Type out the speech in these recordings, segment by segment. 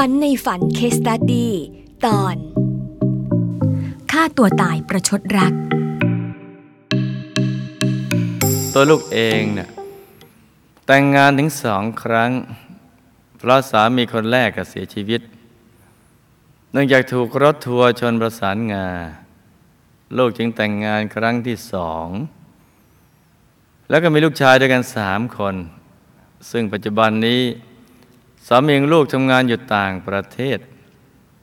ฝันในฝันเคสตัดดี้ตอนฆ่าตัวตายประชดรัก ตัวลูกเองเนี่ยแต่งงานถึงสองครั้ง เพราะสามีคนแรกก็เสียชีวิต เนื่องจากถูกรถทัวร์ชนประสานงา ลูกจึงแต่งงานครั้งที่สอง แล้วก็มีลูกชายด้วยกันสามคน ซึ่งปัจจุบันนี้ สามีของลูกทำงานอยู่ต่างประเทศ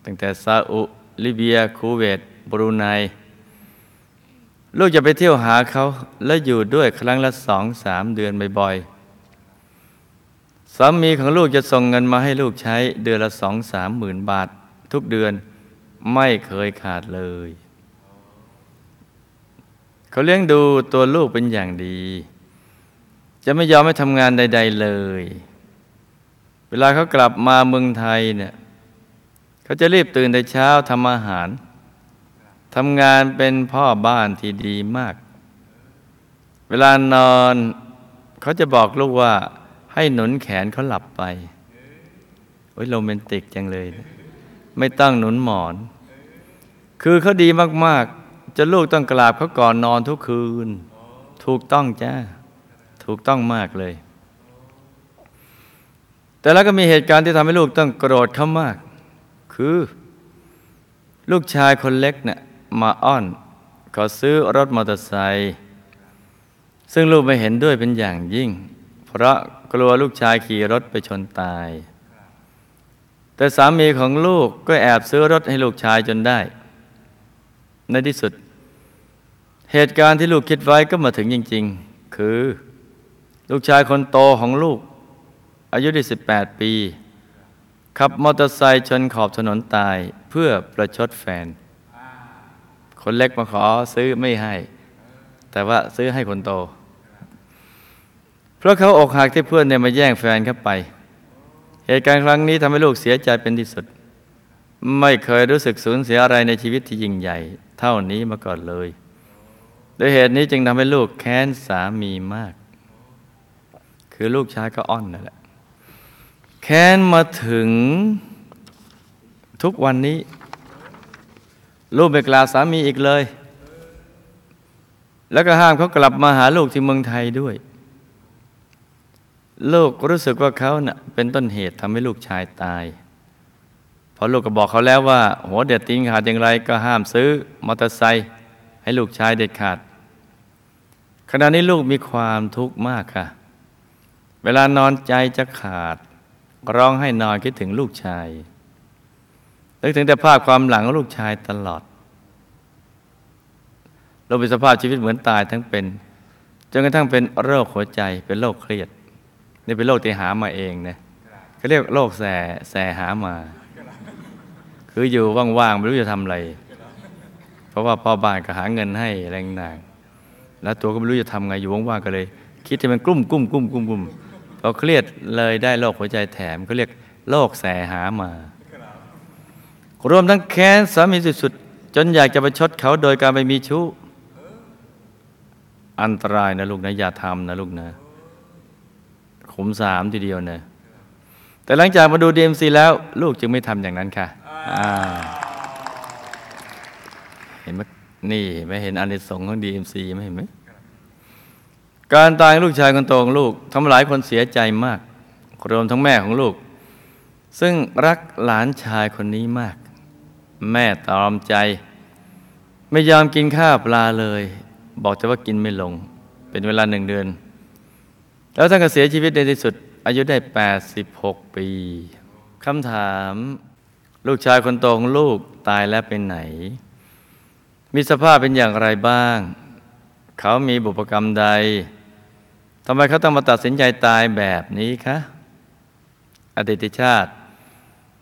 ตั้งแต่ซาอุลิเบีย คูเวตบรูไนลูกจะไปเที่ยวหาเขาและอยู่ด้วยครั้งละสองสามเดือนบ่อยๆสามีของลูกจะส่งเงินมาให้ลูกใช้เดือนละสองสามหมื่นบาท ทุกเดือนไม่เคยขาดเลย เขาเลี้ยงดูตัวลูกเป็นอย่างดี จะไม่ยอมให้ทำงานใด ๆเลย เวลาเขากลับมาเมืองไทยเนี่ยเขาจะรีบตื่นแต่เช้าทำอาหารทำงานเป็นพ่อบ้านที่ดีมาก เวลานอนเขาจะบอกลูกว่าให้หนุนแขนเขาหลับไป โอ้ยโรแมนติกจังเลย ไม่ต้องหนุนหมอน คือเขาดีมากๆ จะลูกต้องกราบเขาก่อนนอนทุกคืน ถูกต้องจ้า ถูกต้องมากเลย แต่แล้วก็มีเหตุการณ์ที่ทำให้ลูกต้องโกรธเขามาก คือ ลูกชายคนเล็กเนะ่ยมาอ้อนขอซื้อรถมอเตอร์ไซค์ซึ่งลูกไม่เห็นด้วยเป็นอย่างยิ่ง เพราะกลัวลูกชายขี่รถไปชนตาย แต่สามีของลูกก็แอบซื้อรถให้ลูกชายจนได้ ในที่สุด เหตุการณ์ที่ลูกคิดไว้ก็มาถึงจริง ๆ คือ ลูกชายคนโตของลูก อายุได้18 ปี ขับมอเตอร์ไซค์ชนขอบถนนตายเพื่อประชดแฟน คนเล็กมาขอซื้อไม่ให้ แต่ว่าซื้อให้คนโต เพราะเขาอกหักที่เพื่อนเนี่ยมาแย่งแฟนเข้าไป เหตุการณ์ครั้งนี้ทำให้ลูกเสียใจเป็นที่สุด ไม่เคยรู้สึกสูญเสียอะไรในชีวิตที่ยิ่งใหญ่ เท่านี้มาก่อนเลยโดยเหตุนี้จึงทำให้ลูกแค้นสามีมาก คือลูกชายก็อ้อนนั่นแหละ แค้นมาถึงทุกวันนี้ ลูกไม่กล่าวสามีอีกเลย แล้วก็ห้ามเขากลับมาหาลูกที่เมืองไทยด้วย ลูกรู้สึกว่าเขาเนะ่ะเป็นต้นเหตุทำให้ลูกชายตายเพราะลูกก็บอกเขาแล้วว่า หัวเด็ดติ้งขาดอย่างไรก็ห้ามซื้อมอเตอร์ไซค์ให้ลูกชายเด็ดขาดขณะนี้ลูกมีความทุกข์มากค่ะ เวลานอนใจจะขาด ร้องให้นอนคิดถึงลูกชายนึกถึงแต่ภาพความหลังของลูกชายตลอด เราเป็นสภาพชีวิตเหมือนตายทั้งเป็น จนกระทั่งเป็นโรคหัวใจเป็นโรคเครียด นี่เป็นโรคที่หามาเองนะเขาเรียกโรคแสแสหามา คืออยู่ว่างๆไม่รู้จะทำอะไร เพราะว่าพ่อบ้านก็หาเงินให้แรงนางแล้วตัวก็ไม่รู้จะทำไงอยู่ว่างๆก็เลย คิดให้มันกลุ้มกุ้มกุ้มกุ้มกุ้ม พอเครียดเลยได้โรคหัวใจแถมเขาเรียกโรคแสหามา รวมทั้งแค้นสามีสุดๆ จนอยากจะประชดเขาโดยการไปมีชู้ อันตรายนะลูกนะ อย่าทำนะลูกนะ ขุมสามทีเดียวนะ แต่หลังจากมาดู DMC แล้ว ลูกจึงไม่ทำอย่างนั้นค่ะ เห็นไหมนี่ไม่เห็นอานิสงส์ของ DMC ไหมเห็นไหม การตายลูกชายคนโตของลูกทำหลายคนเสียใจมาก รวมทั้งแม่ของลูก ซึ่งรักหลานชายคนนี้มาก แม่ตอมใจ ไม่ยอมกินข้าวปลาเลย บอกแต่ว่ากินไม่ลง เป็นเวลาหนึ่งเดือน แล้วท่านก็เสียชีวิตในที่สุด อายุได้ 86 ปีคำถาม ลูกชายคนโตของลูกตายแล้วเป็นไหน มีสภาพเป็นอย่างไรบ้าง เขามีบุพกรรมใด ทำไมเขาต้องมาตัดสินใจตายแบบนี้คะ อดีตชาติ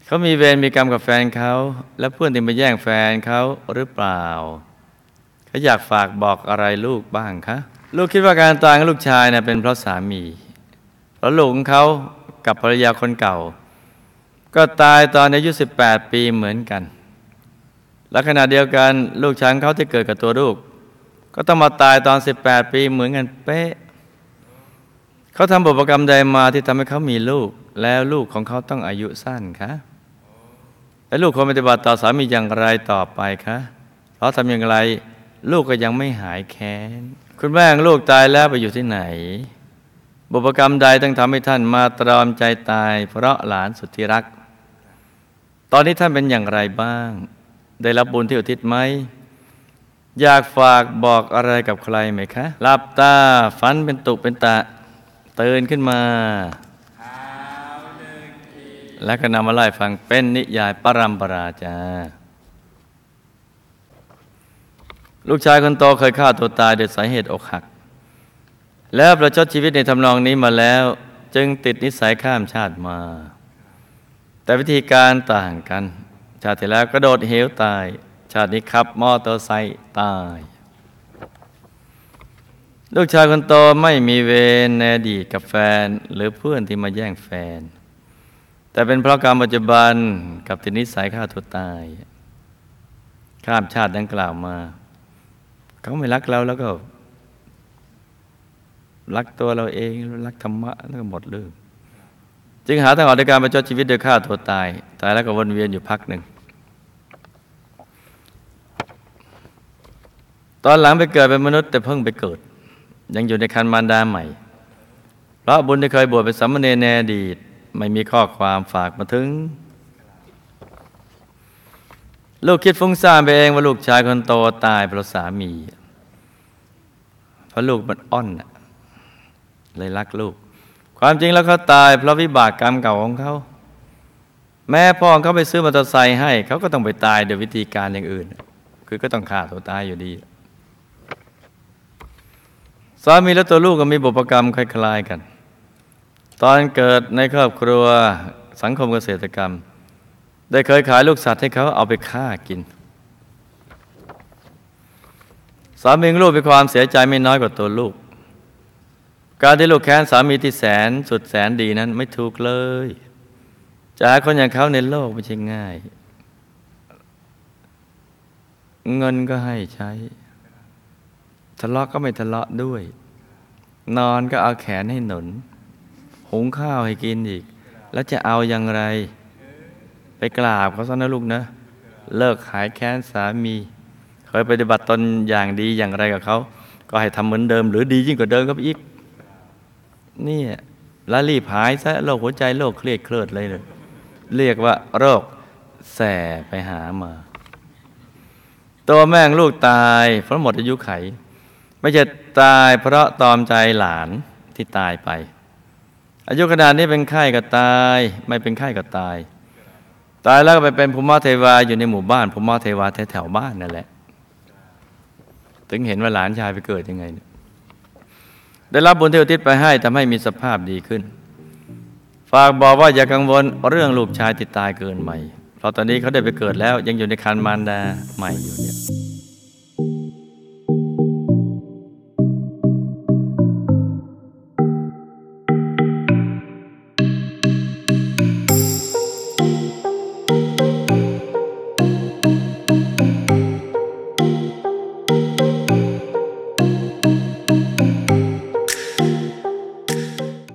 เขามีเวรมีกรรมกับแฟนเขา และเพื่อนที่มาแย่งแฟนเขาหรือเปล่า เขาอยากฝากบอกอะไรลูกบ้างคะ ลูกคิดว่าการตายของลูกชายนะเป็นเพราะสามีเพราะลูกของเขากับภรรยาคนเก่า ก็ตายตอนอายุ 18 ปีเหมือนกัน และขณะเดียวกันลูกชายเขาที่เกิดกับตัวลูก ก็ต้องมาตายตอน 18 ปีเหมือนกันเป๊ะ เขาทำบุพกรรมใดมาที่ทำให้เขามีลูก แล้วลูกของเขาต้องอายุสั้นคะและลูกควรปฏิบัติต่อสามีอย่างไรต่อไปคะเพราะทำอย่างไร ลูกก็ยังไม่หายแค้น คุณแม่ของลูกตายแล้วไปอยู่ที่ไหน บุพกรรมใดต้องทำให้ท่านมาตรอมใจตาย เพราะหลานสุดที่รัก ตอนนี้ท่านเป็นอย่างไรบ้าง ได้รับบุญที่อุทิศไหมอยากฝากบอกอะไรกับใครไหมคะหลับตาฝันเป็นตุเป็นตะ ตื่นขึ้นมาแล้วก็นำมาไล่ฟังเป็นนิยายปรัมปราจา ลูกชายคนโตเคยฆ่าตัวตายโดยสาเหตุอกหัก แล้วประชดชีวิตในทำนองนี้มาแล้ว จึงติดนิสัยข้ามชาติมา แต่วิธีการต่างกัน ชาติที่แล้วกระโดดเหวตาย ชาตินี้ขับมอเตอร์ไซค์ตาย ลูกชายคนโตไม่มีเวรในอดีตกับแฟนหรือเพื่อนที่มาแย่งแฟน แต่เป็นเพราะกรรมปัจจุบันกับตินิสัยฆ่าตัวตาย ข้ามชาติดังกล่าวมา เขาไม่รักเราแล้วก็ รักตัวเราเองรักธรรมะแล้วก็หมดเรื่องจึงหาทางออกในการประชดชีวิตโดยฆ่าตัวตาย ตายแล้วก็วนเวียนอยู่พักหนึ่งตอนหลังไปเกิดเป็นมนุษย์แต่เพิ่งไปเกิด ยังอยู่ในคันมารดาใหม่ เพราะบุญที่เคยบวชเป็นสามเณรในอดีตไม่มีข้อความฝากมาถึง ลูกคิดฟุ้งซ่านไปเองว่าลูกชายคนโตตายเพราะสามี เพราะลูกมันอ้อนน่ะเลยรักลูก ความจริงแล้วเขาตายเพราะวิบากกรรมเก่าของเขา แม่พ่อเขาไปซื้อมอเตอร์ไซค์ให้ เขาก็ต้องไปตายโดยวิธีการอย่างอื่น คือก็ต้องฆ่าตัวตายอยู่ดี สามีและตัวลูกก็มีบุพกรรมคล้ายๆกัน ตอนเกิดในครอบครัวสังคมเกษตรกรรม ได้เคยขายลูกสัตว์ให้เขาเอาไปฆ่ากิน สามีลูกมีความเสียใจไม่น้อยกว่าตัวลูก การที่ลูกแค้นสามีที่แสนสุดแสนดีนั้นไม่ถูกเลยจะหาคนอย่างเขาในโลกไม่ใช่ง่าย เงินก็ให้ใช้ ทะเลาะก็ไม่ทะเลาะด้วย นอนก็เอาแขนให้หนุน หุงข้าวให้กินอีก แล้วจะเอาอย่างไร ไปกราบเขาซะนะลูกนะ เลิกขายแค้นสามี เคยปฏิบัติตนอย่างดีอย่างไรกับเขา ก็ให้ทำเหมือนเดิม หรือดียิ่งกว่าเดิมก็ไปอีกนี่ละรีบหายซะโรคหัวใจโรคเครียดเครียดเลยเลยเรียกว่าโรคแสไปหามา ตัวแม่งลูกตายเพราะหมดอายุไข ไม่ใช่ตายเพราะตอมใจหลานที่ตายไป อายุขนาดนี้เป็นไข้ก็ตาย ไม่เป็นไข้ก็ตาย ตายแล้วก็ไปเป็นภูมิเทวาอยู่ในหมู่บ้านภูมิเทวาแถวๆบ้านนั่นแหละ ถึงเห็นว่าหลานชายไปเกิดยังไง ได้รับบุญที่อุทิศไปให้ทำให้มีสภาพดีขึ้น ฝากบอกว่าอย่ากังวลเรื่องลูกชายที่ตายเกินใหม่เพราะตอนนี้เขาได้ไปเกิดแล้วยังอยู่ในคันมารดาใหม่อยู่เนี่ย